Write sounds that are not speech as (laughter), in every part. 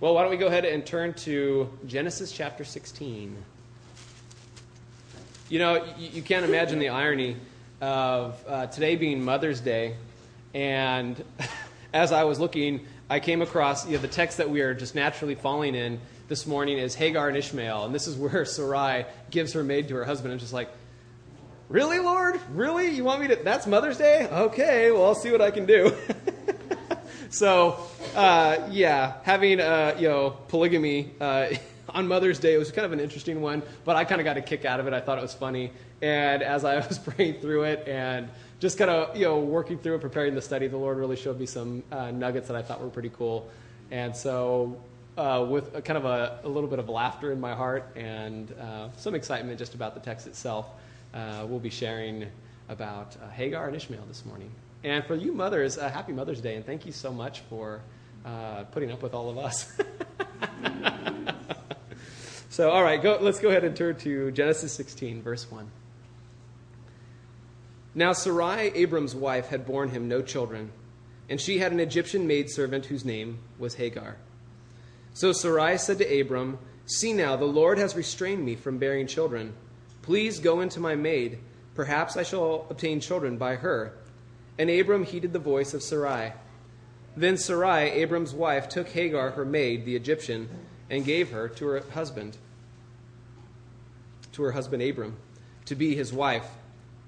Well, why don't we go ahead and turn to Genesis chapter 16. You know, you, you can't imagine the irony of uh, today being Mother's Day, and (laughs) as I was looking, I came across you know, the text that we are just naturally falling in this morning is Hagar and Ishmael, and this is where (laughs) Sarai gives her maid to her husband, and just like, really, Lord, really, you want me to? That's Mother's Day? Okay, well, I'll see what I can do. (laughs) so uh, yeah, having uh, you know polygamy uh, (laughs) on Mother's Day was kind of an interesting one, but I kind of got a kick out of it. I thought it was funny, and as I (laughs) was praying through it and just kind of you know working through it, preparing the study, the Lord really showed me some uh, nuggets that I thought were pretty cool, and so. Uh, with a, kind of a, a, little bit of laughter in my heart and uh, some excitement just about the text itself, we'll be sharing about Hagar and Ishmael this morning. And for you mothers, a happy Mother's Day, and thank you so much for uh, putting up with all of us. (laughs) so, all right, go, let's go ahead and turn to Genesis 16, verse 1. Now, Sarai, Abram's wife, had borne him no children, and she had an Egyptian maidservant whose name was Hagar. So Sarai said to Abram, See now, the Lord has restrained me from bearing children. Please go into my maid. Perhaps I shall obtain children by her. And Abram heeded the voice of Sarai. Then Sarai, Abram's wife, took Hagar, her maid, the Egyptian, and gave her to her husband, to her husband Abram, to be his wife,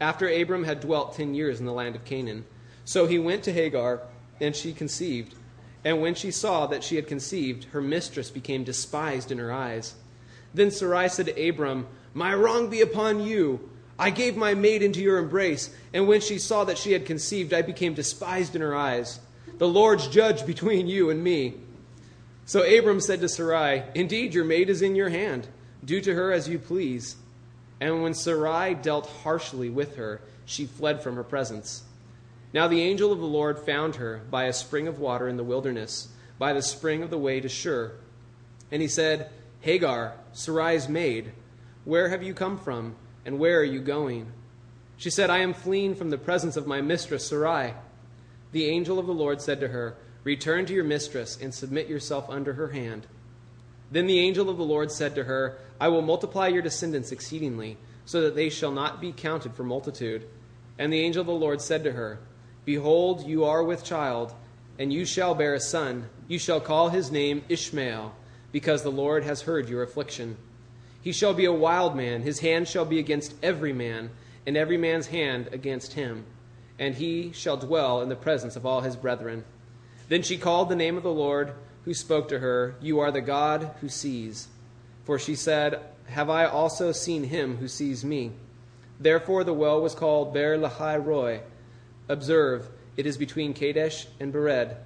after Abram had dwelt ten years in the land of Canaan. So he went to Hagar, and she conceived. And when she saw that she had conceived, her mistress became despised in her eyes. Then Sarai said to Abram, My wrong be upon you. I gave my maid into your embrace, and when she saw that she had conceived, I became despised in her eyes. The Lord's judge between you and me. So Abram said to Sarai, Indeed, your maid is in your hand. Do to her as you please. And when Sarai dealt harshly with her, she fled from her presence. Now the angel of the Lord found her by a spring of water in the wilderness, by the spring of the way to Shur. And he said, Hagar, Sarai's maid, where have you come from, and where are you going? She said, I am fleeing from the presence of my mistress Sarai. The angel of the Lord said to her, Return to your mistress and submit yourself under her hand. Then the angel of the Lord said to her, I will multiply your descendants exceedingly, so that they shall not be counted for multitude. And the angel of the Lord said to her, Behold, you are with child, and you shall bear a son. You shall call his name Ishmael, because the Lord has heard your affliction. He shall be a wild man, his hand shall be against every man, and every man's hand against him and he shall dwell in the presence of all his brethren. Then she called the name of the Lord, who spoke to her, You are the God who sees. For she said, Have I also seen him who sees me? Therefore the well was called Beer Lahai Roi. Observe, it is between Kadesh and Bered.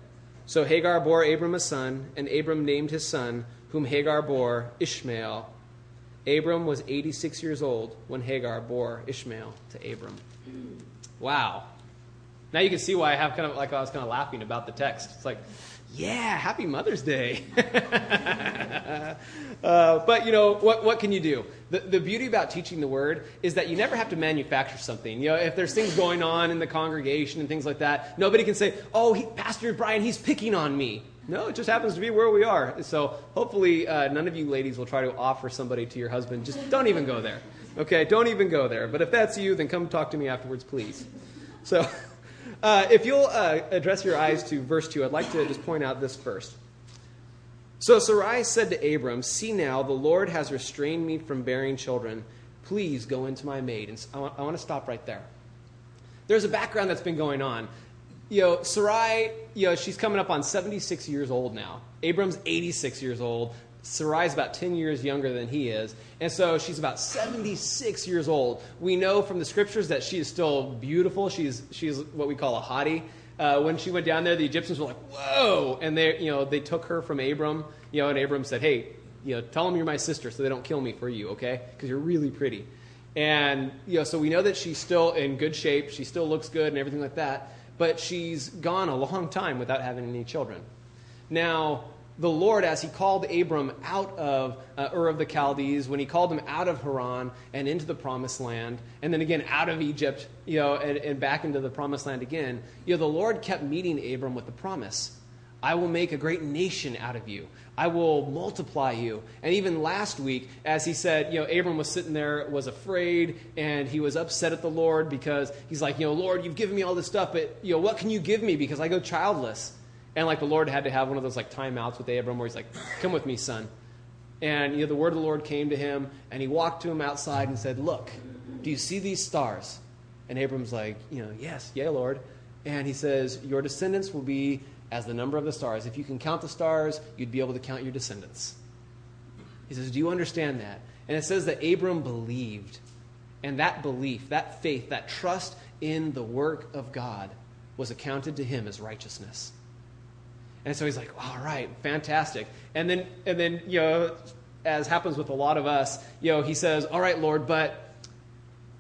So Hagar bore Abram a son, and Abram named his son, whom Hagar bore, Ishmael. Abram was 86 years old when Hagar bore Ishmael to Abram. Wow. Now you can see why I have kind of like I was kind of laughing about the text. It's like, yeah, happy Mother's Day. (laughs) uh, but you know what? What can you do? The, the beauty about teaching the word is that you never have to manufacture something. You know, if there's things going on in the congregation and things like that, nobody can say, "Oh, he, Pastor Brian, he's picking on me." No, it just happens to be where we are. So hopefully, uh, none of you ladies will try to offer somebody to your husband. Just don't even go there. Okay, don't even go there. But if that's you, then come talk to me afterwards, please. So. (laughs) Uh, if you'll uh, address your eyes to verse 2, I'd like to just point out this first. So Sarai said to Abram, See now, the Lord has restrained me from bearing children. Please go into my maid. And I want, I want to stop right there. There's a background that's been going on. You know, Sarai, you know, she's coming up on 76 years old now. Abram's 86 years old. Sarai's about 10 years younger than he is. And so she's about 76 years old. We know from the scriptures that she is still beautiful. She's, she's what we call a hottie. Uh, when she went down there, the Egyptians were like, whoa. And they, you know, they took her from Abram, you know, and Abram said, hey, you know, tell them you're my sister so they don't kill me for you, okay? Because you're really pretty. And, you know, so we know that she's still in good shape. She still looks good and everything like that. But she's gone a long time without having any children. Now, the Lord as he called Abram out of uh, Ur of the Chaldees, when he called him out of Haran and into the promised land, and then again out of Egypt, you know, and, and back into the promised land again, you know, the Lord kept meeting Abram with the promise I will make a great nation out of you. I will multiply you. And even last week, as he said, you know, Abram was sitting there, was afraid, and he was upset at the Lord because he's like, you know, Lord, you've given me all this stuff, but, you know, what can you give me because I go childless? And like the Lord had to have one of those like timeouts with Abram where he's like, come with me, son. And, you know, the word of the Lord came to him, and he walked to him outside and said, look, do you see these stars? And Abram's like, you know, yes, yeah, Lord. And he says, your descendants will be as the number of the stars. If you can count the stars, you'd be able to count your descendants. He says, Do you understand that? And it says that Abram believed. And that belief, that faith, that trust in the work of God was accounted to him as righteousness. And so he's like, all right, fantastic. And then, and then, you know, as happens with a lot of us, you know, he says, all right, Lord, but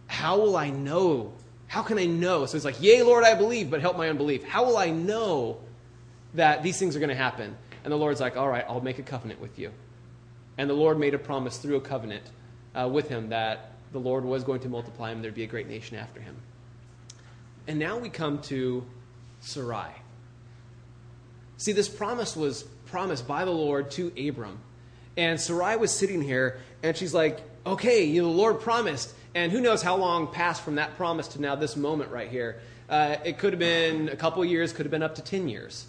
how will I know? How can I know? So he's like, yea, Lord, I believe, but help my unbelief. How will I know that these things are going to happen. And the Lord's like, all right, I'll make a covenant with you. And the Lord made a promise through a covenant uh, with him that the Lord was going to multiply him, there'd be a great nation after him. And now we come to Sarai. See, this promise was promised by the Lord to Abram. And Sarai was sitting here, and she's like, okay, you know, the Lord promised. And who knows how long passed from that promise to now this moment right here. Uh, it could have been a couple years, could have been up to 10 years.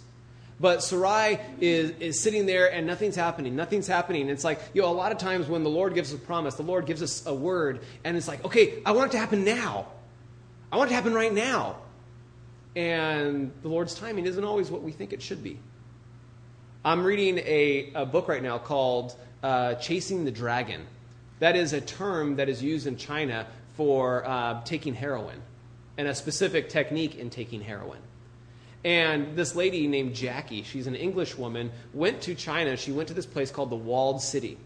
But Sarai is, is sitting there and nothing's happening. Nothing's happening. It's like, you know, a lot of times when the Lord gives a promise, the Lord gives us a word, and it's like, okay, I want it to happen now. I want it to happen right now. And the Lord's timing isn't always what we think it should be. I'm reading a, a book right now called uh, Chasing the Dragon. That is a term that is used in China for uh, taking heroin and a specific technique in taking heroin. And this lady named Jackie, she's an English woman, went to China. She went to this place called the Walled City.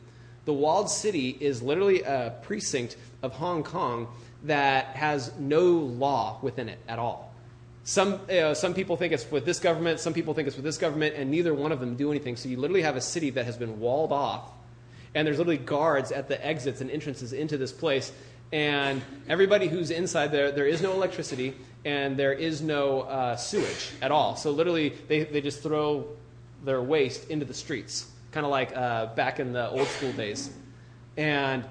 The Walled City is literally a precinct of Hong Kong that has no law within it at all. Some, some people think it's with this government, some people think it's with this government, and neither one of them do anything. So you literally have a city that has been walled off, and there's literally guards at the exits and entrances into this place. And everybody who's inside there, there is no electricity and there is no uh, sewage at all. So literally, they, they just throw their waste into the streets, kind of like uh, back in the old school days. And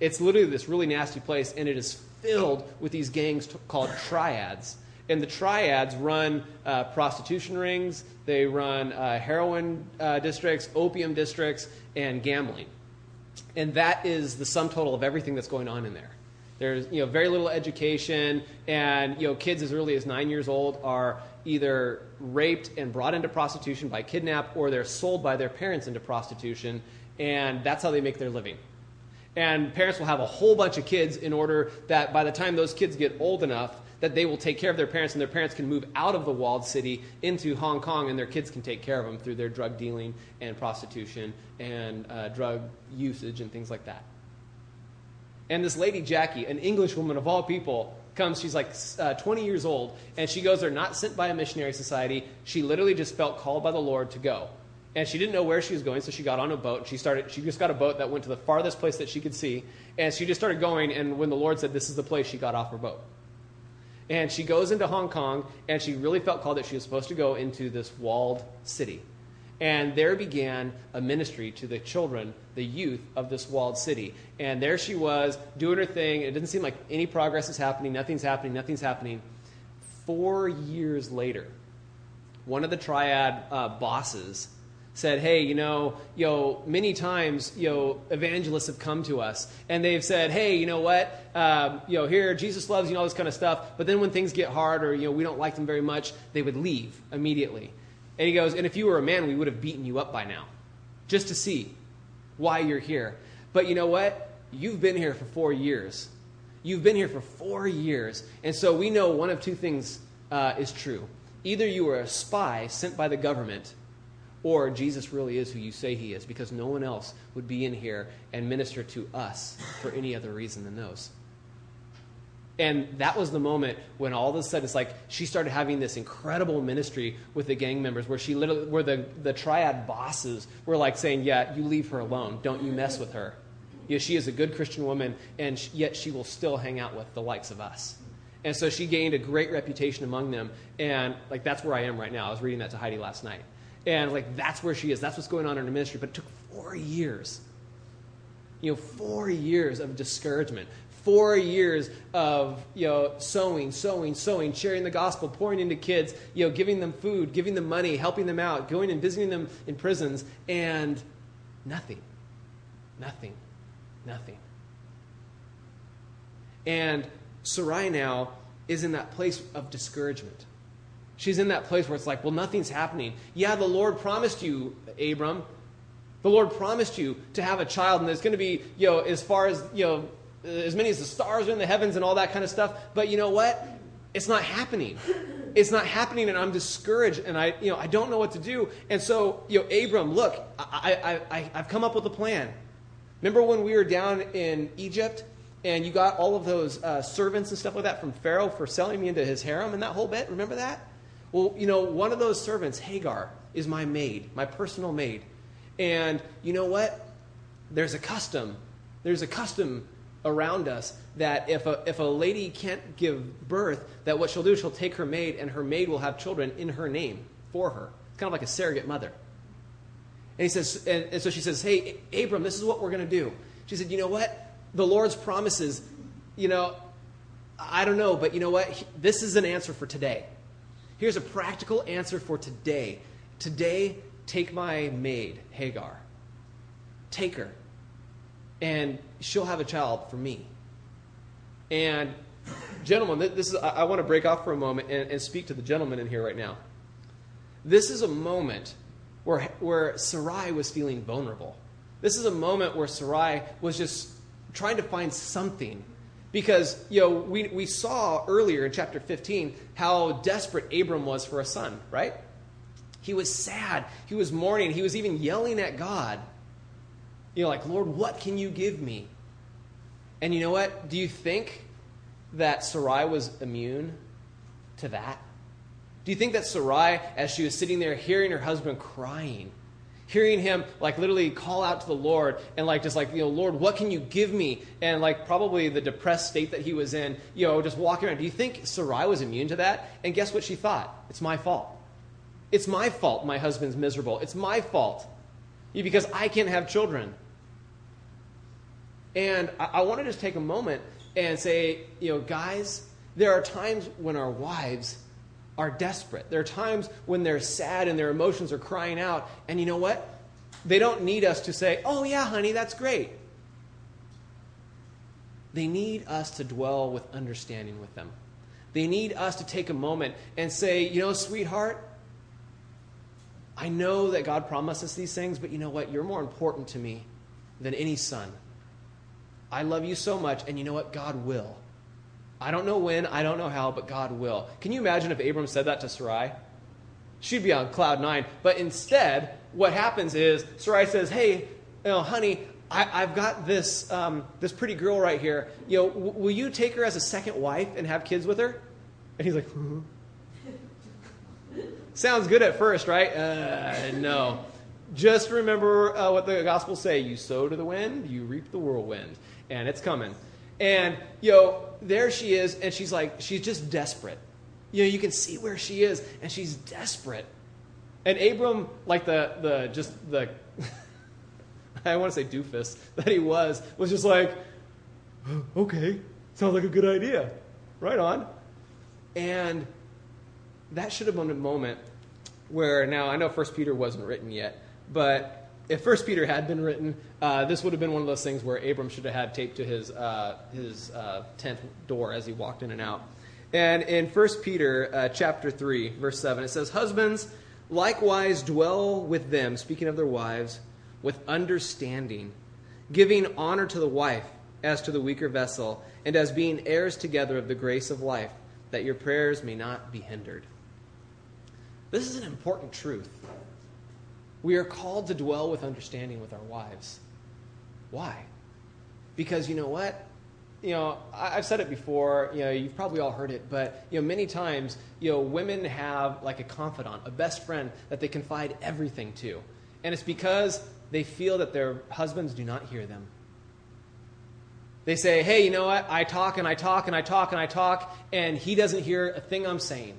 it's literally this really nasty place, and it is filled with these gangs t- called triads. And the triads run uh, prostitution rings, they run uh, heroin uh, districts, opium districts, and gambling. And that is the sum total of everything that's going on in there. There's you know very little education, and you know kids as early as nine years old are either raped and brought into prostitution by kidnap, or they're sold by their parents into prostitution, and that's how they make their living. And parents will have a whole bunch of kids in order that by the time those kids get old enough, that they will take care of their parents and their parents can move out of the walled city into Hong Kong and their kids can take care of them through their drug dealing and prostitution and uh, drug usage and things like that. And this lady, Jackie, an English woman of all people, comes. She's like uh, 20 years old, and she goes there not sent by a missionary society. She literally just felt called by the Lord to go. And she didn't know where she was going, so she got on a boat. She started. She just got a boat that went to the farthest place that she could see, and she just started going. And when the Lord said, "This is the place," she got off her boat. And she goes into Hong Kong, and she really felt called that she was supposed to go into this walled city. And there began a ministry to the children, the youth of this walled city. And there she was doing her thing. It didn't seem like any progress is happening. Nothing's happening. Nothing's happening. Four years later, one of the triad uh, bosses said, "Hey, you know, know, many times, know, evangelists have come to us and they've said, "Hey, you know what? Um, you know, here Jesus loves you, and all this kind of stuff." But then when things get hard or you know we don't like them very much, they would leave immediately. And he goes, And if you were a man, we would have beaten you up by now, just to see why you're here. But you know what? You've been here for four years. You've been here for four years. And so we know one of two things uh, is true. Either you were a spy sent by the government, or Jesus really is who you say he is, because no one else would be in here and minister to us for any other reason than those. And that was the moment when all of a sudden it's like she started having this incredible ministry with the gang members where she literally, where the, the triad bosses were like saying, Yeah, you leave her alone. Don't you mess with her. Yeah, she is a good Christian woman, and yet she will still hang out with the likes of us. And so she gained a great reputation among them. And like that's where I am right now. I was reading that to Heidi last night. And like that's where she is. That's what's going on in her ministry. But it took four years. You know, four years of discouragement, four years of you know sowing, sowing, sowing, sharing the gospel, pouring into kids, you know, giving them food, giving them money, helping them out, going and visiting them in prisons, and nothing, nothing, nothing. And Sarai now is in that place of discouragement. She's in that place where it's like, well, nothing's happening. Yeah, the Lord promised you, Abram. The Lord promised you to have a child, and there's going to be, you know, as far as, you know, as many as the stars are in the heavens and all that kind of stuff. But you know what? It's not happening. It's not happening, and I'm discouraged, and I, you know, I don't know what to do. And so, you know, Abram, look, I, I, I, I've come up with a plan. Remember when we were down in Egypt and you got all of those uh, servants and stuff like that from Pharaoh for selling me into his harem and that whole bit? Remember that? Well, you know, one of those servants, Hagar, is my maid, my personal maid. And you know what? There's a custom. There's a custom around us that if a, if a lady can't give birth, that what she'll do, she'll take her maid, and her maid will have children in her name for her. It's kind of like a surrogate mother. And he says, and, and so she says, Hey, Abram, this is what we're going to do. She said, You know what? the Lord's promises, you know, I don't know, but you know what? This is an answer for today. Here's a practical answer for today. Today, take my maid, Hagar. Take her. And she'll have a child for me. And, gentlemen, this is, I want to break off for a moment and, and speak to the gentleman in here right now. This is a moment where, where Sarai was feeling vulnerable. This is a moment where Sarai was just trying to find something. Because, you know, we, we saw earlier in chapter 15 how desperate Abram was for a son, right? He was sad. He was mourning. He was even yelling at God. You know, like, Lord, what can you give me? And you know what? Do you think that Sarai was immune to that? Do you think that Sarai, as she was sitting there hearing her husband crying, hearing him like literally call out to the Lord and like just like, you know, Lord, what can you give me? And like probably the depressed state that he was in, you know, just walking around. Do you think Sarai was immune to that? And guess what she thought? It's my fault. It's my fault my husband's miserable. It's my fault because I can't have children. And I, I want to just take a moment and say, you know, guys, there are times when our wives are desperate. There are times when they're sad and their emotions are crying out. And you know what? They don't need us to say, oh, yeah, honey, that's great. They need us to dwell with understanding with them. They need us to take a moment and say, you know, sweetheart, I know that God promised us these things, but you know what? You're more important to me than any son. I love you so much, and you know what? God will. I don't know when, I don't know how, but God will. Can you imagine if Abram said that to Sarai? She'd be on cloud nine. But instead, what happens is Sarai says, Hey, you know, honey, I, have got this, um, this pretty girl right here. You know, w- will you take her as a second wife and have kids with her? And he's like, (laughs) Sounds good at first, right? Uh, no. Just remember uh, what the Gospels say you sow to the wind, you reap the whirlwind. And it's coming. And, you know, there she is, and she's like, she's just desperate. You know, you can see where she is, and she's desperate. And Abram, like the, the just the, (laughs) I want to say doofus that he was, was just like, oh, okay, sounds like a good idea. Right on. And that should have been a moment where, now I know First Peter wasn't written yet, but if First Peter had been written, uh, this would have been one of those things where Abram should have had taped to his uh, his uh, tent door as he walked in and out. And in First Peter uh, chapter three, verse seven, it says, "Husbands, likewise dwell with them, speaking of their wives, with understanding, giving honor to the wife as to the weaker vessel, and as being heirs together of the grace of life, that your prayers may not be hindered." This is an important truth we are called to dwell with understanding with our wives. Why? Because you know what? You know, I've said it before, you know, you've probably all heard it, but, you know, many times, you know, women have like a confidant, a best friend that they confide everything to. And it's because they feel that their husbands do not hear them. They say, hey, you know what? I talk and I talk and I talk and I talk, and he doesn't hear a thing I'm saying.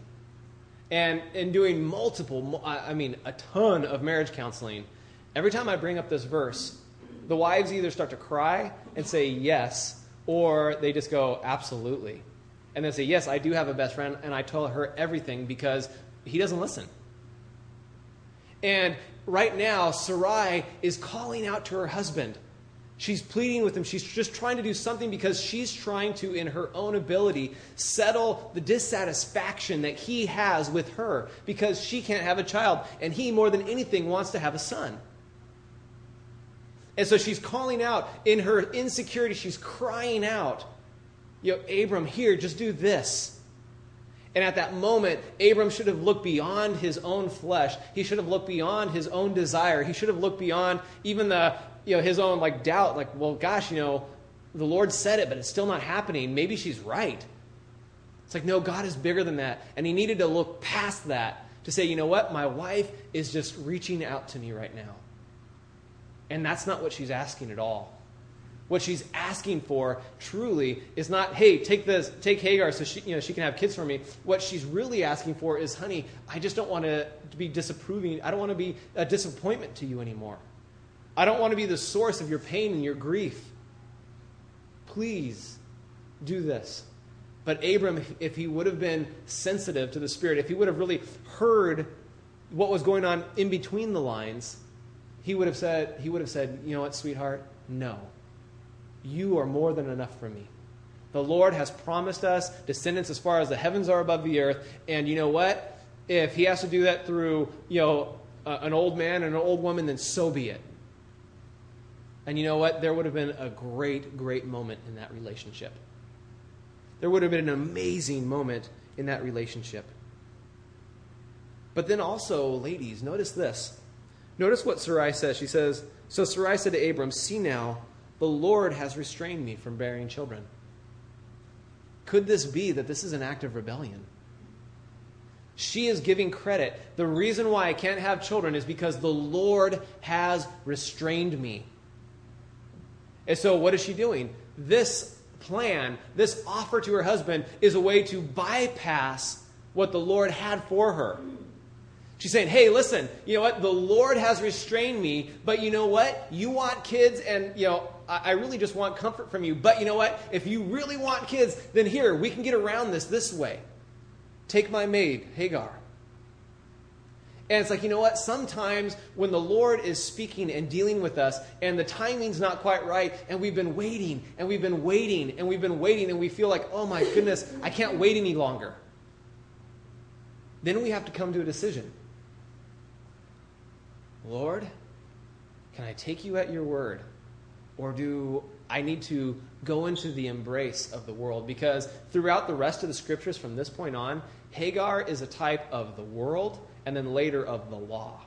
And in doing multiple, I mean, a ton of marriage counseling, every time I bring up this verse, the wives either start to cry and say yes, or they just go, absolutely. And they say, yes, I do have a best friend, and I tell her everything because he doesn't listen. And right now, Sarai is calling out to her husband. She's pleading with him. She's just trying to do something because she's trying to, in her own ability, settle the dissatisfaction that he has with her because she can't have a child. And he, more than anything, wants to have a son. And so she's calling out in her insecurity, she's crying out, know, Abram, here, just do this. And at that moment, Abram should have looked beyond his own flesh. He should have looked beyond his own desire. He should have looked beyond even the, you know, his own like doubt, like, well, gosh, you know, the Lord said it, but it's still not happening. Maybe she's right. It's like, no, God is bigger than that. And he needed to look past that to say, you know what? My wife is just reaching out to me right now. And that's not what she's asking at all. What she's asking for truly is not, hey, take this, take Hagar so she, you know, she can have kids for me. What she's really asking for is, honey, I just don't want to be disapproving. I don't want to be a disappointment to you anymore. I don't want to be the source of your pain and your grief. Please do this. But Abram, if he would have been sensitive to the Spirit, if he would have really heard what was going on in between the lines, he would have said, he would have said, you know what, sweetheart? No. You are more than enough for me. The Lord has promised us descendants as far as the heavens are above the earth. And you know what? If he has to do that through, you know, uh, an old man and an old woman, then so be it. And you know what? There would have been a great, great moment in that relationship. There would have been an amazing moment in that relationship. But then also, ladies, notice this. Notice what Sarai says. She says, So Sarai said to Abram, See now, the Lord has restrained me from bearing children. Could this be that this is an act of rebellion? She is giving credit. The reason why I can't have children is because the Lord has restrained me. And so, what is she doing? This plan, this offer to her husband, is a way to bypass what the Lord had for her. She's saying, hey, listen, you know what? The Lord has restrained me, but you know what? You want kids, and, you know, I, really just want comfort from you. But you know what? If you really want kids, then here, we can get around this this way. Take my maid, Hagar. And it's like, you know what? Sometimes when the Lord is speaking and dealing with us, and the timing's not quite right, and we've been waiting, and we've been waiting, and we've been waiting, and we feel like, oh my goodness, I can't wait any longer. Then we have to come to a decision. Lord, can I take you at your word? Or do I need to go into the embrace of the world? Because throughout the rest of the scriptures from this point on, Hagar is a type of the world and then later of the law.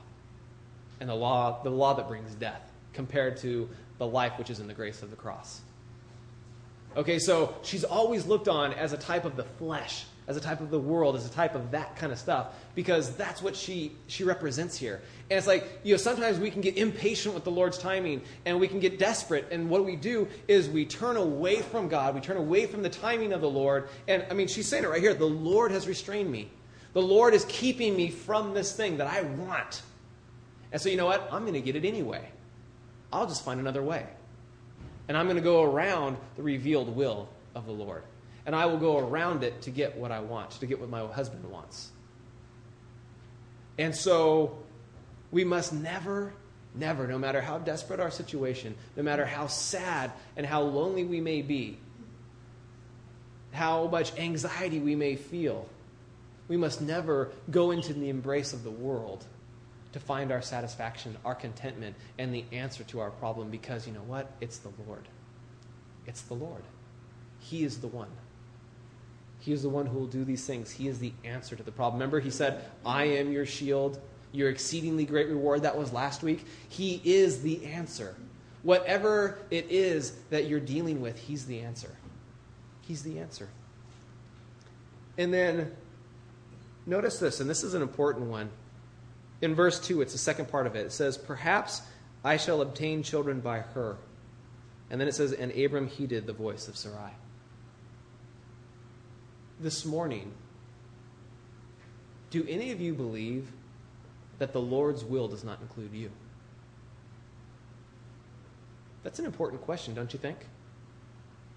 And the law, the law that brings death, compared to the life which is in the grace of the cross. Okay, so she's always looked on as a type of the flesh as a type of the world, as a type of that kind of stuff, because that's what she, she represents here. And it's like, you know, sometimes we can get impatient with the Lord's timing and we can get desperate. And what we do is we turn away from God, we turn away from the timing of the Lord. And I mean, she's saying it right here the Lord has restrained me. The Lord is keeping me from this thing that I want. And so, you know what? I'm going to get it anyway. I'll just find another way. And I'm going to go around the revealed will of the Lord and I will go around it to get what I want, to get what my husband wants. And so we must never, never, no matter how desperate our situation, no matter how sad and how lonely we may be, how much anxiety we may feel, we must never go into the embrace of the world to find our satisfaction, our contentment, and the answer to our problem because you know what? It's the Lord. It's the Lord. He is the one. He is the one who will do these things. He is the answer to the problem. Remember, he said, I am your shield, your exceedingly great reward. That was last week. He is the answer. Whatever it is that you're dealing with, He's the answer. He's the answer. And then notice this, and this is an important one. In verse 2, it's the second part of it. It says, Perhaps I shall obtain children by her. And then it says, And Abram heeded the voice of Sarai this morning, Do any of you believe that the Lord's will does not include you? That's an important question, don't you think?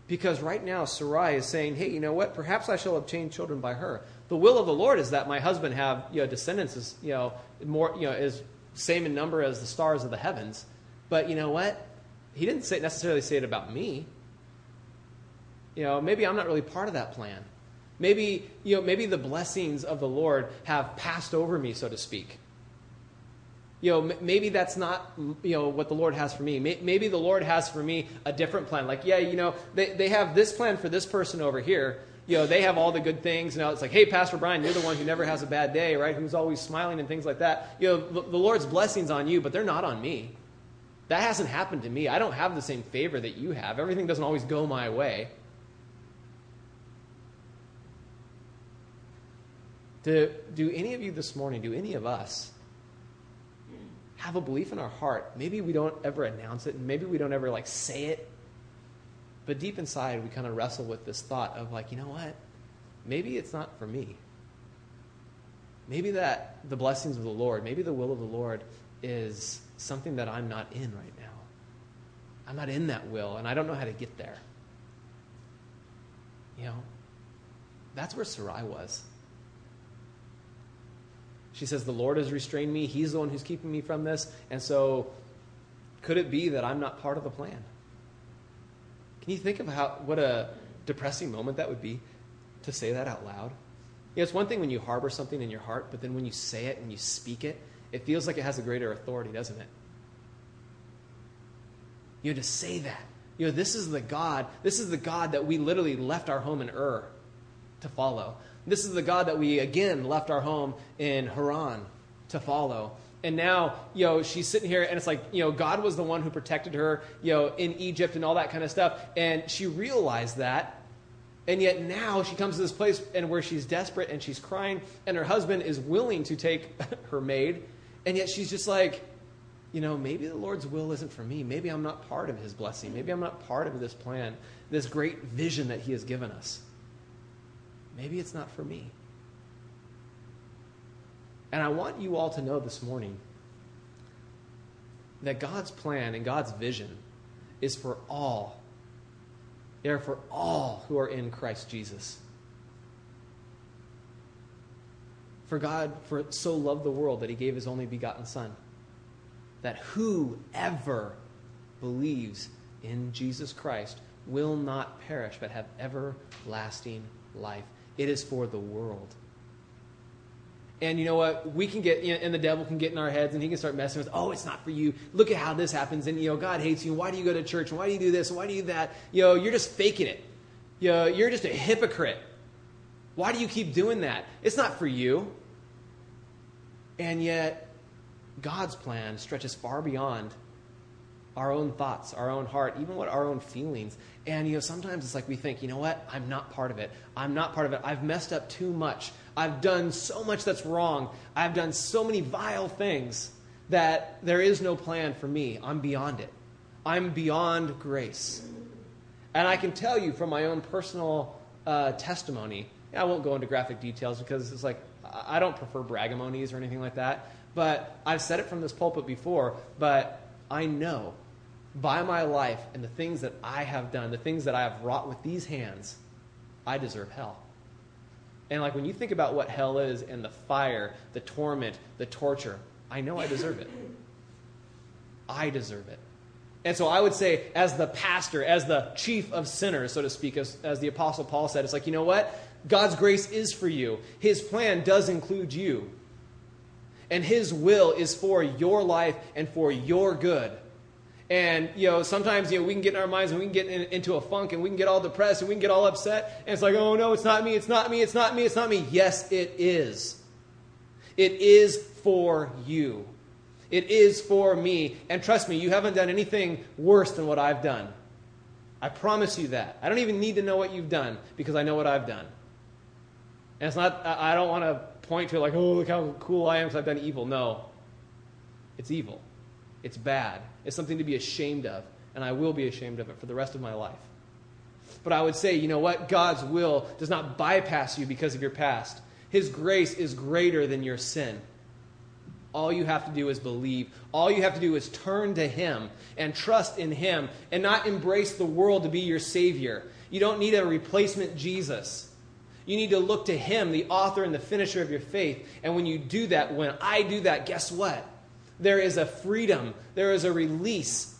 Because right now, Sarai is saying, hey, you know what? Perhaps I shall obtain children by her. The will of the Lord is that my husband have you know, descendants is, you know, more, you know, is same in number as the stars of the heavens. But you know what? He didn't say, necessarily say it about me. You know, maybe I'm not really part of that plan. Maybe, you know, maybe the blessings of the Lord have passed over me, so to speak you know, maybe that's not, you know, what the Lord has for me. Maybe the Lord has for me a different plan. Like, yeah, you know, they, they have this plan for this person over here. You know, they have all the good things. Know, it's like, hey, Pastor Brian, you're the one who never has a bad day, right? Who's always smiling and things like that. You know, the, the Lord's blessings on you, but they're not on me. That hasn't happened to me. I don't have the same favor that you have. Everything doesn't always go my way. Do, do any of you this morning, do any of us, have a belief in our heart. Maybe we don't ever announce it, and maybe we don't ever like say it. But deep inside, we kind of wrestle with this thought of like, you know what? Maybe it's not for me. Maybe that the blessings of the Lord, maybe the will of the Lord is something that I'm not in right now. I'm not in that will, and I don't know how to get there. You know, that's where Sarai was. She says, The Lord has restrained me. He's the one who's keeping me from this. And so, could it be that I'm not part of the plan? Can you think of how, what a depressing moment that would be to say that out loud? You know, it's one thing when you harbor something in your heart, but then when you say it and you speak it, it feels like it has a greater authority, doesn't it? You know, to say that. You know, this is the God, this is the God that we literally left our home in Ur to follow. This is the God that we again left our home in Haran to follow. And now, you know, she's sitting here and it's like, you know, God was the one who protected her, you know, in Egypt and all that kind of stuff. And she realized that. And yet now she comes to this place and where she's desperate and she's crying and her husband is willing to take (laughs) her maid. And yet she's just like, you know, maybe the Lord's will isn't for me. Maybe I'm not part of his blessing. Maybe I'm not part of this plan, this great vision that he has given us maybe it's not for me. And I want you all to know this morning that God's plan and God's vision is for all. They are for all who are in Christ Jesus. For God for so loved the world that he gave his only begotten Son, that whoever believes in Jesus Christ will not perish but have everlasting life. It is for the world. And you know what? We can get, and the devil can get in our heads and he can start messing with, oh, it's not for you. Look at how this happens. And, you know, God hates you. Why do you go to church? Why do you do this? Why do you do that? You know, you're just faking it. You know, you're just a hypocrite. Why do you keep doing that? It's not for you. And yet, God's plan stretches far beyond our own thoughts, our own heart, even what our own feelings. And you know, sometimes it's like we think, you know what? I'm not part of it. I'm not part of it. I've messed up too much. I've done so much that's wrong. I've done so many vile things that there is no plan for me. I'm beyond it. I'm beyond grace. And I can tell you from my own personal uh, testimony, I won't go into graphic details because it's like I don't prefer bragamonies or anything like that. But I've said it from this pulpit before, but I know by my life and the things that I have done, the things that I have wrought with these hands, I deserve hell. And like when you think about what hell is and the fire, the torment, the torture, I know I deserve it. I deserve it. And so I would say, as the pastor, as the chief of sinners, so to speak, as, as the Apostle Paul said, it's like, you know what? God's grace is for you. His plan does include you. And His will is for your life and for your good. And, you know, sometimes, you know, we can get in our minds and we can get in, into a funk and we can get all depressed and we can get all upset. And it's like, oh, no, it's not me, it's not me, it's not me, it's not me. Yes, it is. It is for you. It is for me. And trust me, you haven't done anything worse than what I've done. I promise you that. I don't even need to know what you've done because I know what I've done. And it's not, I don't want to point to it like, oh, look how cool I am because I've done evil. No. It's evil. It's bad. It's something to be ashamed of, and I will be ashamed of it for the rest of my life. But I would say, you know what? God's will does not bypass you because of your past. His grace is greater than your sin. All you have to do is believe. All you have to do is turn to Him and trust in Him and not embrace the world to be your Savior. You don't need a replacement Jesus. You need to look to Him, the author and the finisher of your faith. And when you do that, when I do that, guess what? There is a freedom, there is a release.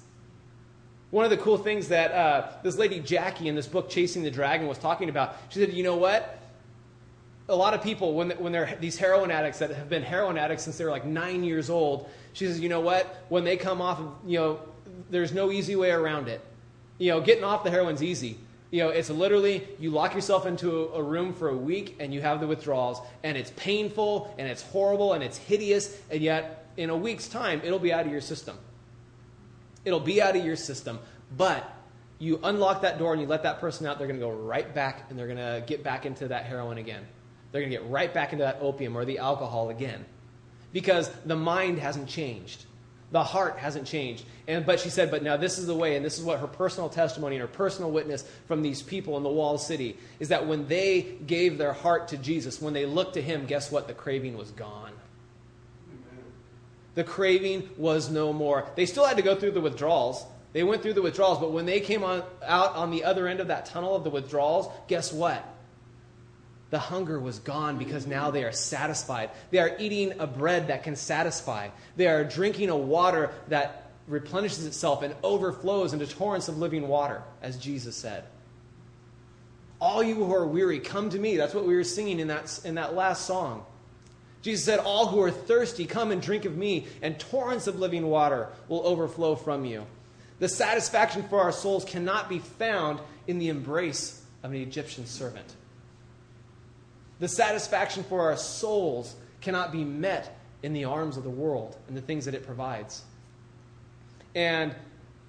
One of the cool things that uh, this lady Jackie in this book, Chasing the Dragon, was talking about, she said, You know what? a lot of people, when, when they're these heroin addicts that have been heroin addicts since they were like nine years old, she says, you know what? When they come off, you know, there's no easy way around it. You know, getting off the heroin's easy. You know, it's literally you lock yourself into a, a room for a week and you have the withdrawals, and it's painful and it's horrible and it's hideous, and yet in a week's time, it'll be out of your system. It'll be out of your system, but you unlock that door and you let that person out, they're going to go right back and they're going to get back into that heroin again. They're going to get right back into that opium or the alcohol again because the mind hasn't changed. The heart hasn't changed. And, but she said, but now this is the way, and this is what her personal testimony and her personal witness from these people in the walled city is that when they gave their heart to Jesus, when they looked to him, guess what? The craving was gone. The craving was no more. They still had to go through the withdrawals. They went through the withdrawals, but when they came on, out on the other end of that tunnel of the withdrawals, guess what? The hunger was gone because now they are satisfied. They are eating a bread that can satisfy. They are drinking a water that replenishes itself and overflows into torrents of living water, as Jesus said. All you who are weary, come to me. That's what we were singing in that, in that last song. Jesus said, All who are thirsty, come and drink of me, and torrents of living water will overflow from you. The satisfaction for our souls cannot be found in the embrace of an Egyptian servant. The satisfaction for our souls cannot be met in the arms of the world and the things that it provides. And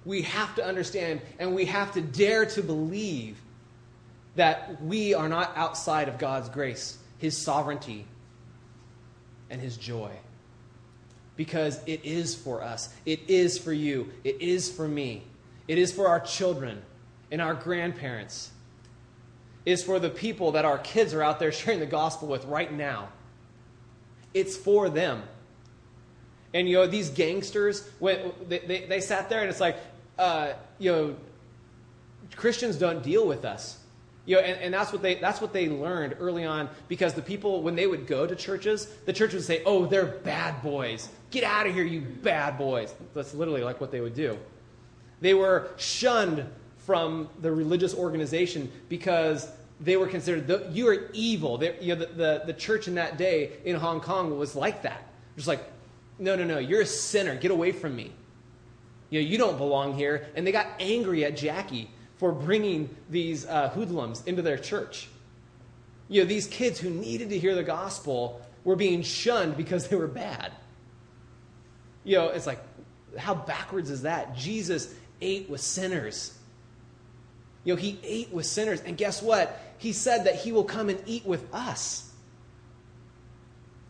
we have to understand and we have to dare to believe that we are not outside of God's grace, His sovereignty, and His joy. Because it is for us, it is for you, it is for me, it is for our children and our grandparents is for the people that our kids are out there (laughs) sharing the gospel with right now. It's for them. And, you know, these gangsters, when they, they, they sat there and it's like, uh, you know, Christians don't deal with us. You know, and, and that's, what they, that's what they learned early on because the people, when they would go to churches, the church would say, oh, they're bad boys. Get out of here, you bad boys. That's literally like what they would do. They were shunned from the religious organization because they were considered, the, you are evil. They, you know, the, the, the church in that day in Hong Kong was like that. Just like, no, no, no, you're a sinner. Get away from me. You know, you don't belong here. And they got angry at Jackie for bringing these uh, hoodlums into their church. You know, these kids who needed to hear the gospel were being shunned because they were bad. You know, it's like, how backwards is that? Jesus ate with sinners. You know, he ate with sinners. And guess what? He said that he will come and eat with us.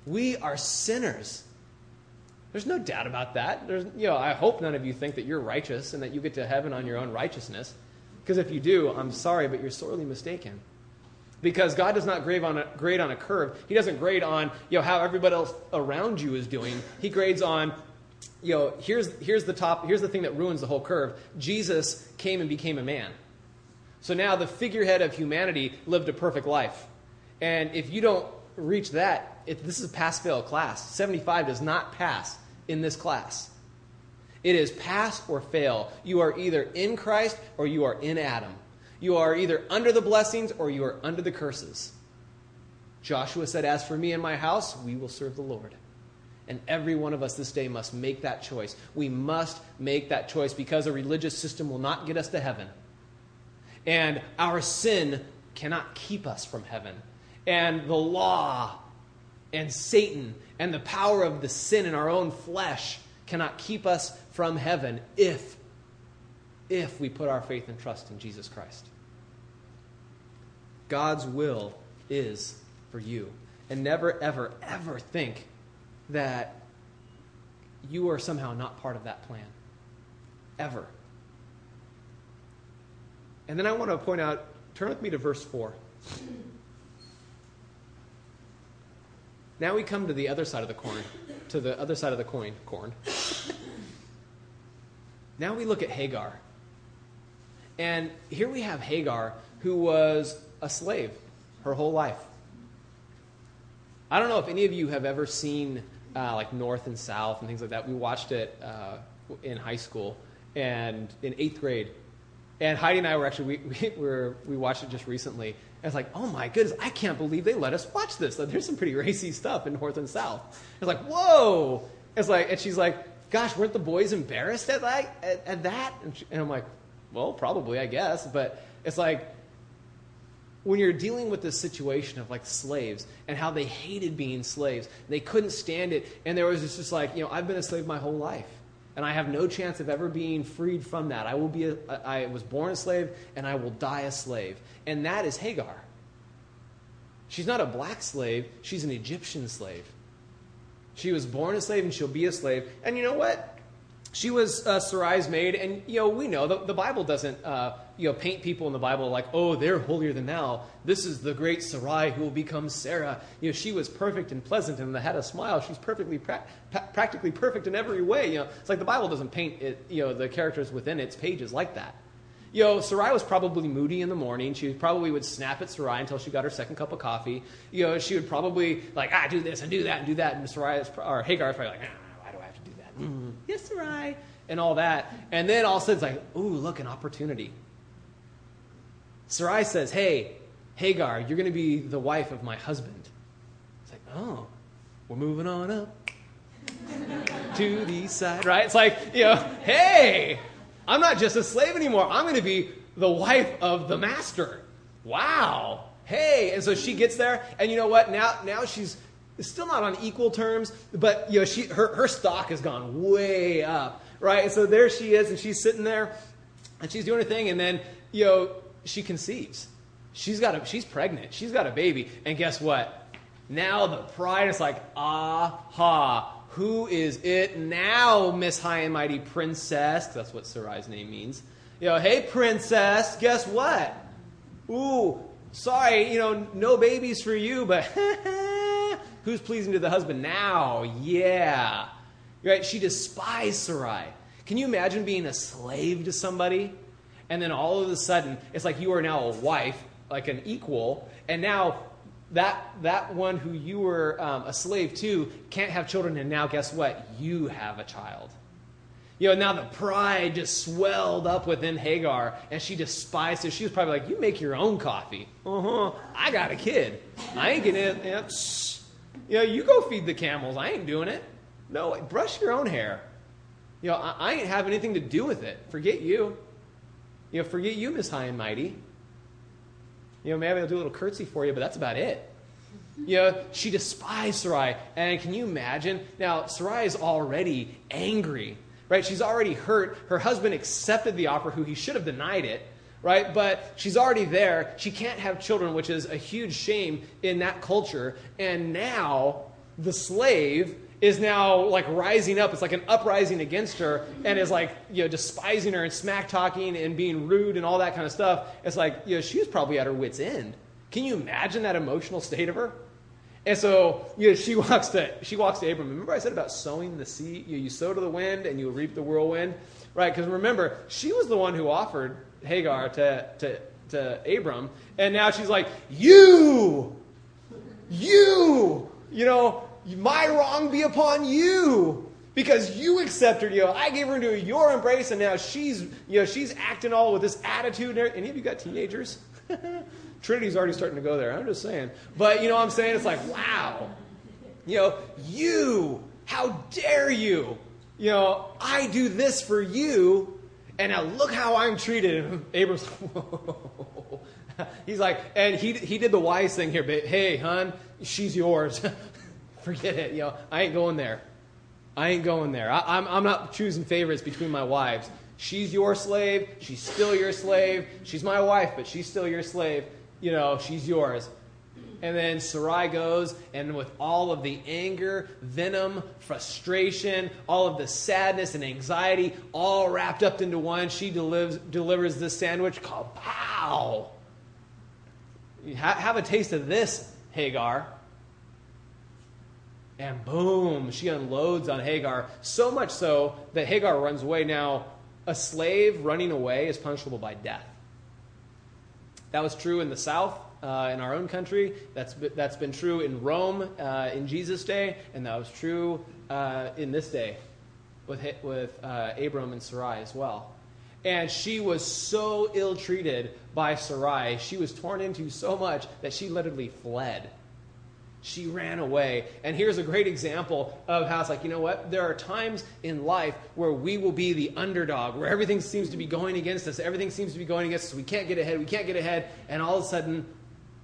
We are sinners. There's no doubt about that. There's, you know, I hope none of you think that you're righteous and that you get to heaven on your own righteousness. Because if you do, I'm sorry, but you're sorely mistaken. Because God does not grade on a, grade on a curve. He doesn't grade on you know, how everybody else around you is doing. He grades on, you know, here's, here's the top, here's the thing that ruins the whole curve. Jesus came and became a man. So now the figurehead of humanity lived a perfect life. And if you don't reach that, if this is a pass fail class. 75 does not pass in this class. It is pass or fail. You are either in Christ or you are in Adam. You are either under the blessings or you are under the curses. Joshua said, As for me and my house, we will serve the Lord. And every one of us this day must make that choice. We must make that choice because a religious system will not get us to heaven. And our sin cannot keep us from heaven. And the law and Satan and the power of the sin in our own flesh cannot keep us from heaven if if we put our faith and trust in Jesus Christ. God's will is for you. And never, ever, ever think that you are somehow not part of that plan. Ever. And then I want to point out, turn with me to verse 4. Now we come to the other side of the coin, to the other side of the coin, corn. now we look at Hagar. And here we have Hagar, who was a slave her whole life. I don't know if any of you have ever seen uh, like North and South and things like that. We watched it uh, in high school and in eighth grade. And Heidi and I were actually, we, (laughs) we, were, we watched it just recently. It's like, oh my goodness, I can't believe they let us watch this. There's some pretty racy stuff in North and South. It's like, whoa. It's like, and she's like, gosh, weren't the boys embarrassed at, like, at, at that? And, she, and I'm like, well, probably, I guess. But it's like, when you're dealing with this situation of like slaves and how they hated being slaves, they couldn't stand it. And there was just like, you know, I've been a slave my whole life and I have no chance of ever being freed from that. I will be a, I was born a slave and I will die a slave. And that is Hagar. She's not a black slave, she's an Egyptian slave. She was born a slave and she'll be a slave. And you know what? She was uh, Sarai's maid, and you know we know the, the Bible doesn't uh, you know paint people in the Bible like oh they're holier than thou. This is the great Sarai who will become Sarah. You know she was perfect and pleasant and had a smile. She's perfectly pra- practically perfect in every way. You know it's like the Bible doesn't paint it you know the characters within its pages like that. You know, Sarai was probably moody in the morning. She probably would snap at Sarai until she got her second cup of coffee. You know, she would probably like, ah, do this and do that and do that. And Sarai or Hagar is probably like, ah, why do I have to do that? mm, yes, Sarai, and all that. And then all of a sudden it's like, ooh, look, an opportunity. Sarai says, hey, Hagar, you're going to be the wife of my husband. It's like, oh, we're moving on up to the side, right? It's like, you know, hey, I'm not just a slave anymore. I'm going to be the wife of the master. Wow. Hey, and so she gets there, and you know what? Now, now she's still not on equal terms, but you know, she her, her stock has gone way up, right? And so there she is, and she's sitting there, and she's doing her thing, and then you know she conceives. She's got a she's pregnant. She's got a baby, and guess what? Now the pride is like, aha, who is it now, Miss High and Mighty Princess? That's what Sarai's name means. You know, hey princess, guess what? Ooh, sorry, you know, no babies for you, but (laughs) Who's pleasing to the husband now? Yeah. Right? She despised Sarai. Can you imagine being a slave to somebody? And then all of a sudden, it's like you are now a wife, like an equal, and now that, that one who you were um, a slave to can't have children, and now guess what? You have a child. You know, now the pride just swelled up within Hagar, and she despised it. She was probably like, You make your own coffee. Uh huh. I got a kid. I ain't getting it. Yeah, you know, you go feed the camels. I ain't doing it. No, brush your own hair. You know, I, I ain't have anything to do with it. Forget you. You know, forget you, Miss High and Mighty. You know, maybe I'll do a little curtsy for you, but that's about it. You know, she despised Sarai. And can you imagine? Now, Sarai is already angry, right? She's already hurt. Her husband accepted the offer, who he should have denied it right? But she's already there. She can't have children, which is a huge shame in that culture. And now the slave is now like rising up. It's like an uprising against her and is like, you know, despising her and smack talking and being rude and all that kind of stuff. It's like, you know, she was probably at her wits' end. Can you imagine that emotional state of her? And so, you know, she (laughs) walks to she walks to Abram. Remember I said about sowing the seed? You, you sow to the wind and you reap the whirlwind, right? Because remember, she was the one who offered Hagar to, to, to Abram, and now she's like, You, you, you know, my wrong be upon you. Because you accepted, you know, I gave her into your embrace, and now she's, you know, she's acting all with this attitude. Any of you got teenagers? (laughs) Trinity's already starting to go there. I'm just saying. But you know what I'm saying? It's like, wow. You know, you, how dare you? You know, I do this for you, and now look how I'm treated. (laughs) Abram's like, (laughs) He's like, and he, he did the wise thing here, but hey, hun, she's yours. (laughs) Forget it. You know, I ain't going there. I ain't going there. I, I'm, I'm not choosing favorites between my wives. She's your slave. She's still your slave. She's my wife, but she's still your slave. You know, she's yours. And then Sarai goes, and with all of the anger, venom, frustration, all of the sadness and anxiety, all wrapped up into one, she delivers, delivers this sandwich called Pow. Have a taste of this, Hagar. And boom, she unloads on Hagar. So much so that Hagar runs away. Now, a slave running away is punishable by death. That was true in the South, uh, in our own country. That's, that's been true in Rome uh, in Jesus' day, and that was true uh, in this day with, with uh, Abram and Sarai as well. And she was so ill treated by Sarai, she was torn into so much that she literally fled. She ran away. And here's a great example of how it's like, you know what? There are times in life where we will be the underdog, where everything seems to be going against us, everything seems to be going against us. We can't get ahead, we can't get ahead. And all of a sudden,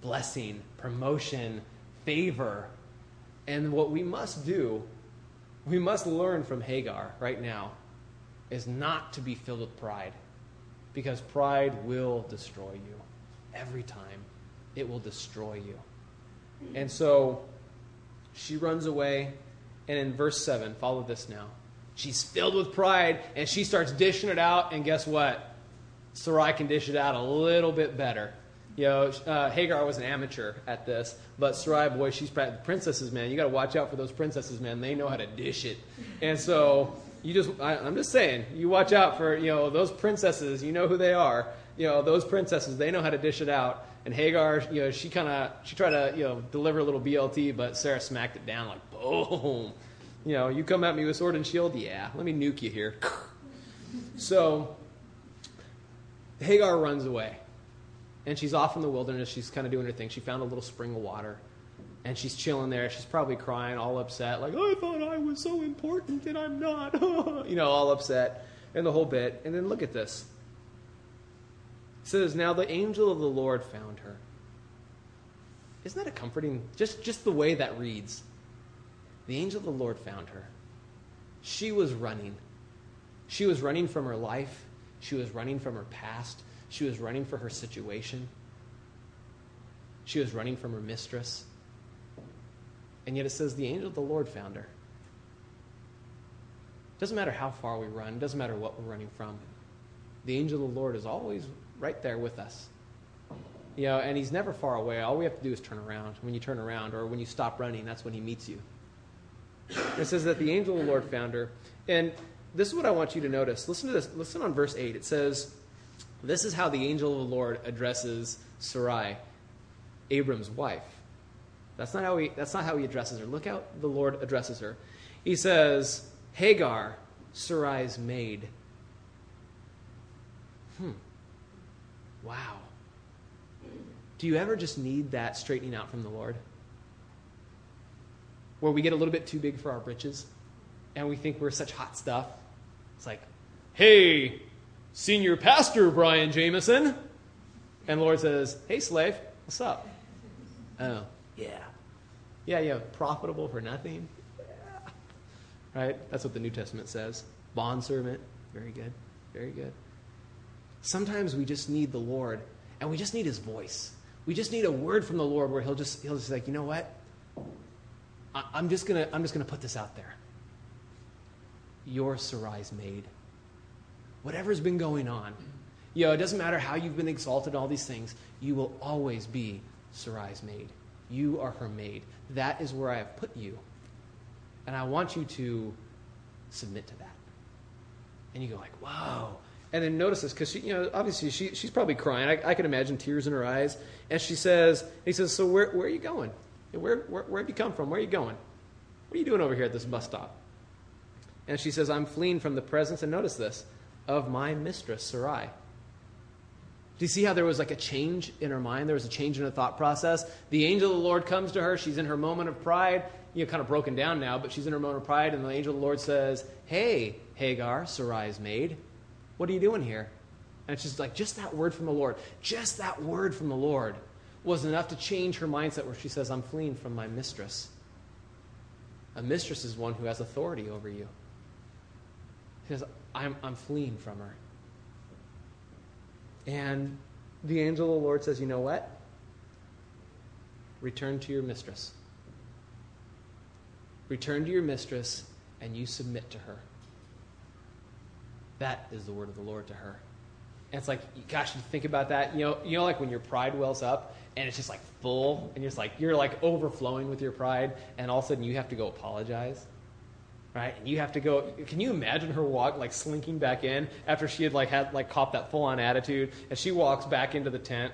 blessing, promotion, favor. And what we must do, we must learn from Hagar right now, is not to be filled with pride. Because pride will destroy you. Every time, it will destroy you. And so she runs away. And in verse 7, follow this now. She's filled with pride and she starts dishing it out. And guess what? Sarai can dish it out a little bit better. You know, uh, Hagar was an amateur at this, but Sarai, boy, she's princesses, man. You got to watch out for those princesses, man. They know how to dish it. And so you just, I, I'm just saying, you watch out for, you know, those princesses. You know who they are. You know, those princesses, they know how to dish it out. And Hagar, you know, she kind of she tried to you know deliver a little BLT, but Sarah smacked it down like boom. You know, you come at me with sword and shield, yeah. Let me nuke you here. (laughs) so Hagar runs away, and she's off in the wilderness. She's kind of doing her thing. She found a little spring of water, and she's chilling there. She's probably crying, all upset, like I thought I was so important and I'm not. (laughs) you know, all upset, and the whole bit. And then look at this. Says, Now the angel of the Lord found her. Isn't that a comforting, just, just the way that reads? The angel of the Lord found her. She was running. She was running from her life. She was running from her past. She was running for her situation. She was running from her mistress. And yet it says the angel of the Lord found her. Doesn't matter how far we run, doesn't matter what we're running from. The angel of the Lord is always right there with us. You know, and he's never far away. All we have to do is turn around. When you turn around or when you stop running, that's when he meets you. It says that the angel of the Lord found her. And this is what I want you to notice. Listen to this. Listen on verse 8. It says, This is how the angel of the Lord addresses Sarai, Abram's wife. That's not how he, that's not how he addresses her. Look how the Lord addresses her. He says, Hagar, Sarai's maid. Hmm. Wow. Do you ever just need that straightening out from the Lord? Where we get a little bit too big for our britches and we think we're such hot stuff. It's like, hey, senior pastor Brian Jameson. And Lord says, hey, slave, what's up? Oh, yeah. Yeah, yeah, profitable for nothing. Yeah. Right? That's what the New Testament says. Bondservant. Very good. Very good. Sometimes we just need the Lord and we just need his voice. We just need a word from the Lord where he'll just he'll just like, you know what? I, am just gonna I'm just gonna put this out there. Your Sarai's maid. Whatever's been going on. You know, it doesn't matter how you've been exalted, all these things, you will always be Sarai's maid. You are her maid. That is where I have put you. And I want you to submit to that. And you go like, wow, and then notice this because she, you know, obviously she, she's probably crying. I, I can imagine tears in her eyes. And she says, he says, so where, where are you going? Where, where, where have you come from? Where are you going? What are you doing over here at this bus stop? And she says, I'm fleeing from the presence, and notice this, of my mistress, Sarai. Do you see how there was like a change in her mind? There was a change in her thought process. The angel of the Lord comes to her. She's in her moment of pride. You know, kind of broken down now, but she's in her moment of pride. And the angel of the Lord says, Hey, Hagar, Sarai's maid, what are you doing here? And it's just like, just that word from the Lord, just that word from the Lord was enough to change her mindset where she says, I'm fleeing from my mistress. A mistress is one who has authority over you. She says, I'm, I'm fleeing from her. And the angel of the Lord says, You know what? Return to your mistress. Return to your mistress and you submit to her. That is the word of the Lord to her. And it's like, gosh, you think about that. You know, you know, like when your pride wells up and it's just like full, and you're like you're like overflowing with your pride, and all of a sudden you have to go apologize, right? And you have to go. Can you imagine her walk like slinking back in after she had like had like copped that full on attitude, and she walks back into the tent.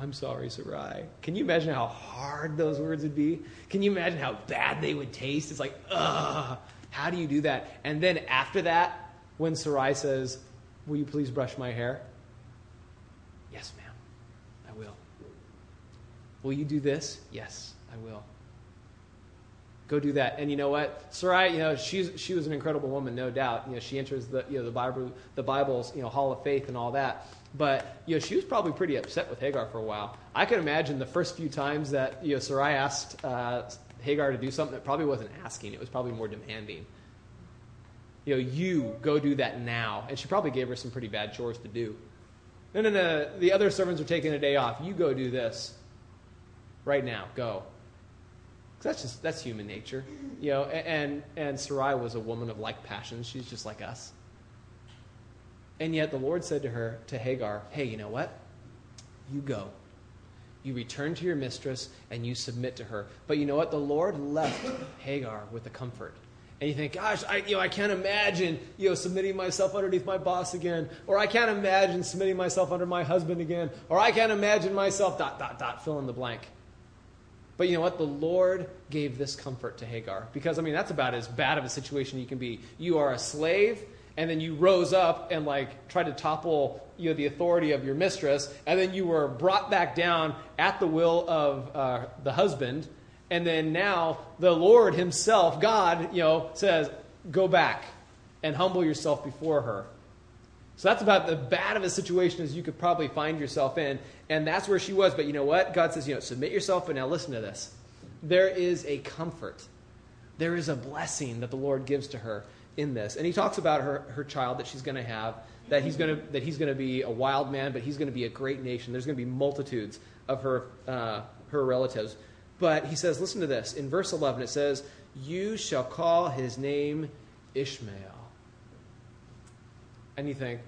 I'm sorry, Sarai. Can you imagine how hard those words would be? Can you imagine how bad they would taste? It's like, ugh, how do you do that? And then after that, when Sarai says, Will you please brush my hair? Yes, ma'am. I will. Will you do this? Yes, I will. Go do that. And you know what? Sarai, you know, she's, she was an incredible woman, no doubt. You know, she enters the, you know, the, Bible, the Bible's you know, hall of faith and all that. But you know, she was probably pretty upset with Hagar for a while. I can imagine the first few times that you know, Sarai asked uh, Hagar to do something, that probably wasn't asking, it was probably more demanding you know, you go do that now. And she probably gave her some pretty bad chores to do. No, no, no. The other servants are taking a day off. You go do this right now. Go. That's just that's human nature, you know. And and Sarai was a woman of like passions. She's just like us. And yet the Lord said to her, to Hagar, "Hey, you know what? You go. You return to your mistress and you submit to her. But you know what? The Lord left Hagar with a comfort and you think, gosh, I, you know, I can't imagine you know, submitting myself underneath my boss again, or I can't imagine submitting myself under my husband again, or I can't imagine myself, dot, dot, dot, fill in the blank. But you know what? The Lord gave this comfort to Hagar. Because, I mean, that's about as bad of a situation you can be. You are a slave, and then you rose up and, like, tried to topple you know, the authority of your mistress, and then you were brought back down at the will of uh, the husband and then now the Lord Himself, God, you know, says, go back and humble yourself before her. So that's about the bad of a situation as you could probably find yourself in. And that's where she was. But you know what? God says, you know, submit yourself, but now listen to this. There is a comfort, there is a blessing that the Lord gives to her in this. And he talks about her, her child that she's going to have, that he's going to, that he's going to be a wild man, but he's going to be a great nation. There's going to be multitudes of her, uh, her relatives. But he says, listen to this. In verse 11, it says, You shall call his name Ishmael. And you think,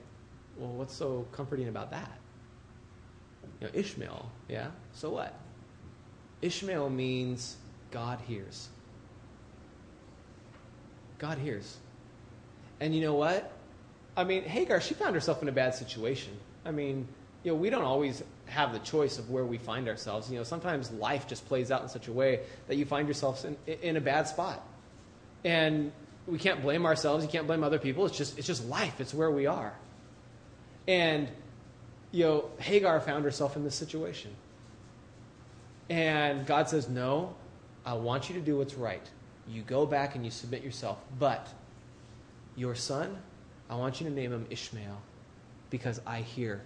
well, what's so comforting about that? You know, Ishmael, yeah? So what? Ishmael means God hears. God hears. And you know what? I mean, Hagar, she found herself in a bad situation. I mean, you know, we don't always have the choice of where we find ourselves. You know, sometimes life just plays out in such a way that you find yourself in, in a bad spot. And we can't blame ourselves. You can't blame other people. It's just, it's just life. It's where we are. And, you know, Hagar found herself in this situation. And God says, No, I want you to do what's right. You go back and you submit yourself. But your son, I want you to name him Ishmael because I hear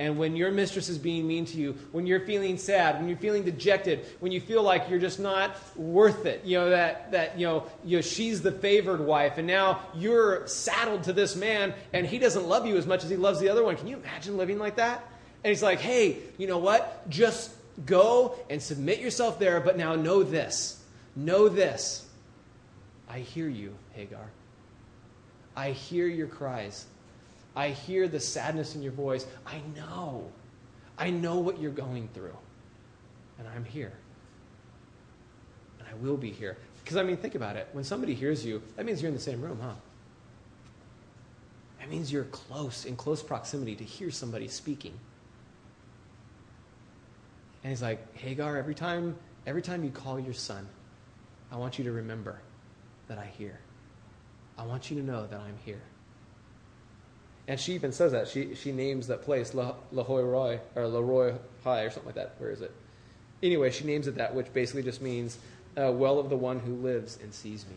and when your mistress is being mean to you, when you're feeling sad, when you're feeling dejected, when you feel like you're just not worth it, you know, that, that you, know, you know, she's the favored wife, and now you're saddled to this man, and he doesn't love you as much as he loves the other one. Can you imagine living like that? And he's like, hey, you know what? Just go and submit yourself there, but now know this. Know this. I hear you, Hagar. I hear your cries. I hear the sadness in your voice. I know. I know what you're going through. And I'm here. And I will be here. Because, I mean, think about it. When somebody hears you, that means you're in the same room, huh? That means you're close, in close proximity to hear somebody speaking. And he's like, Hagar, every time, every time you call your son, I want you to remember that I hear. I want you to know that I'm here. And she even says that. She, she names that place La, La Roy, or La Roy High, or something like that. Where is it? Anyway, she names it that, which basically just means uh, well of the one who lives and sees me.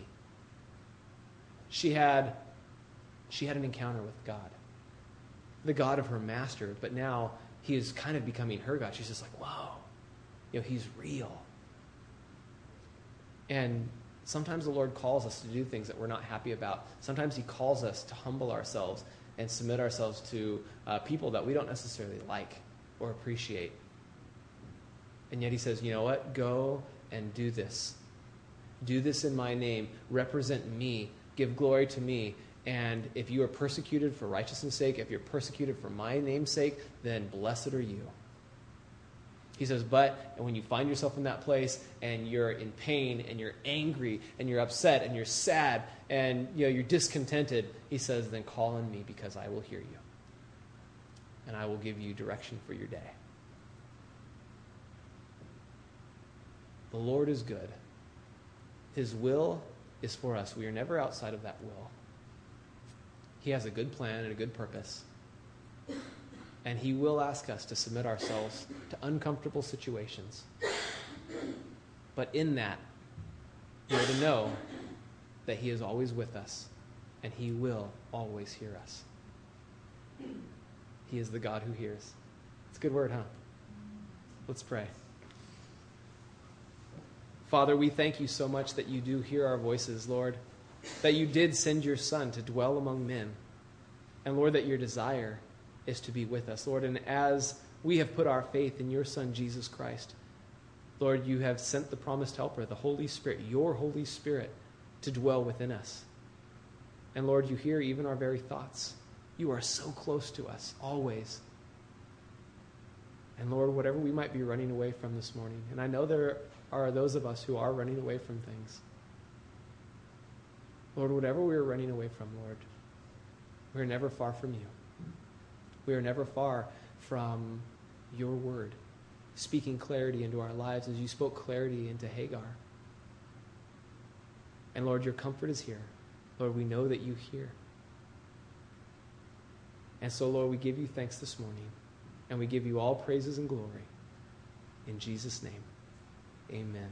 She had, she had an encounter with God, the God of her master, but now he is kind of becoming her God. She's just like, whoa, you know, he's real. And sometimes the Lord calls us to do things that we're not happy about. Sometimes he calls us to humble ourselves and submit ourselves to uh, people that we don't necessarily like or appreciate. And yet he says, you know what? Go and do this. Do this in my name. Represent me. Give glory to me. And if you are persecuted for righteousness' sake, if you're persecuted for my name's sake, then blessed are you. He says, but when you find yourself in that place and you're in pain and you're angry and you're upset and you're sad and you know, you're discontented, he says, then call on me because I will hear you. And I will give you direction for your day. The Lord is good. His will is for us. We are never outside of that will. He has a good plan and a good purpose. And He will ask us to submit ourselves to uncomfortable situations. But in that, we are to know that He is always with us and He will always hear us. He is the God who hears. It's a good word, huh? Let's pray. Father, we thank you so much that you do hear our voices, Lord, that you did send your Son to dwell among men. And Lord, that your desire is to be with us, Lord. And as we have put our faith in your Son, Jesus Christ, Lord, you have sent the promised helper, the Holy Spirit, your Holy Spirit, to dwell within us. And Lord, you hear even our very thoughts. You are so close to us, always. And Lord, whatever we might be running away from this morning, and I know there are those of us who are running away from things. Lord, whatever we are running away from, Lord, we are never far from you. We are never far from your word, speaking clarity into our lives as you spoke clarity into Hagar. And Lord, your comfort is here. Lord, we know that you hear. And so, Lord, we give you thanks this morning, and we give you all praises and glory. In Jesus' name. Amen.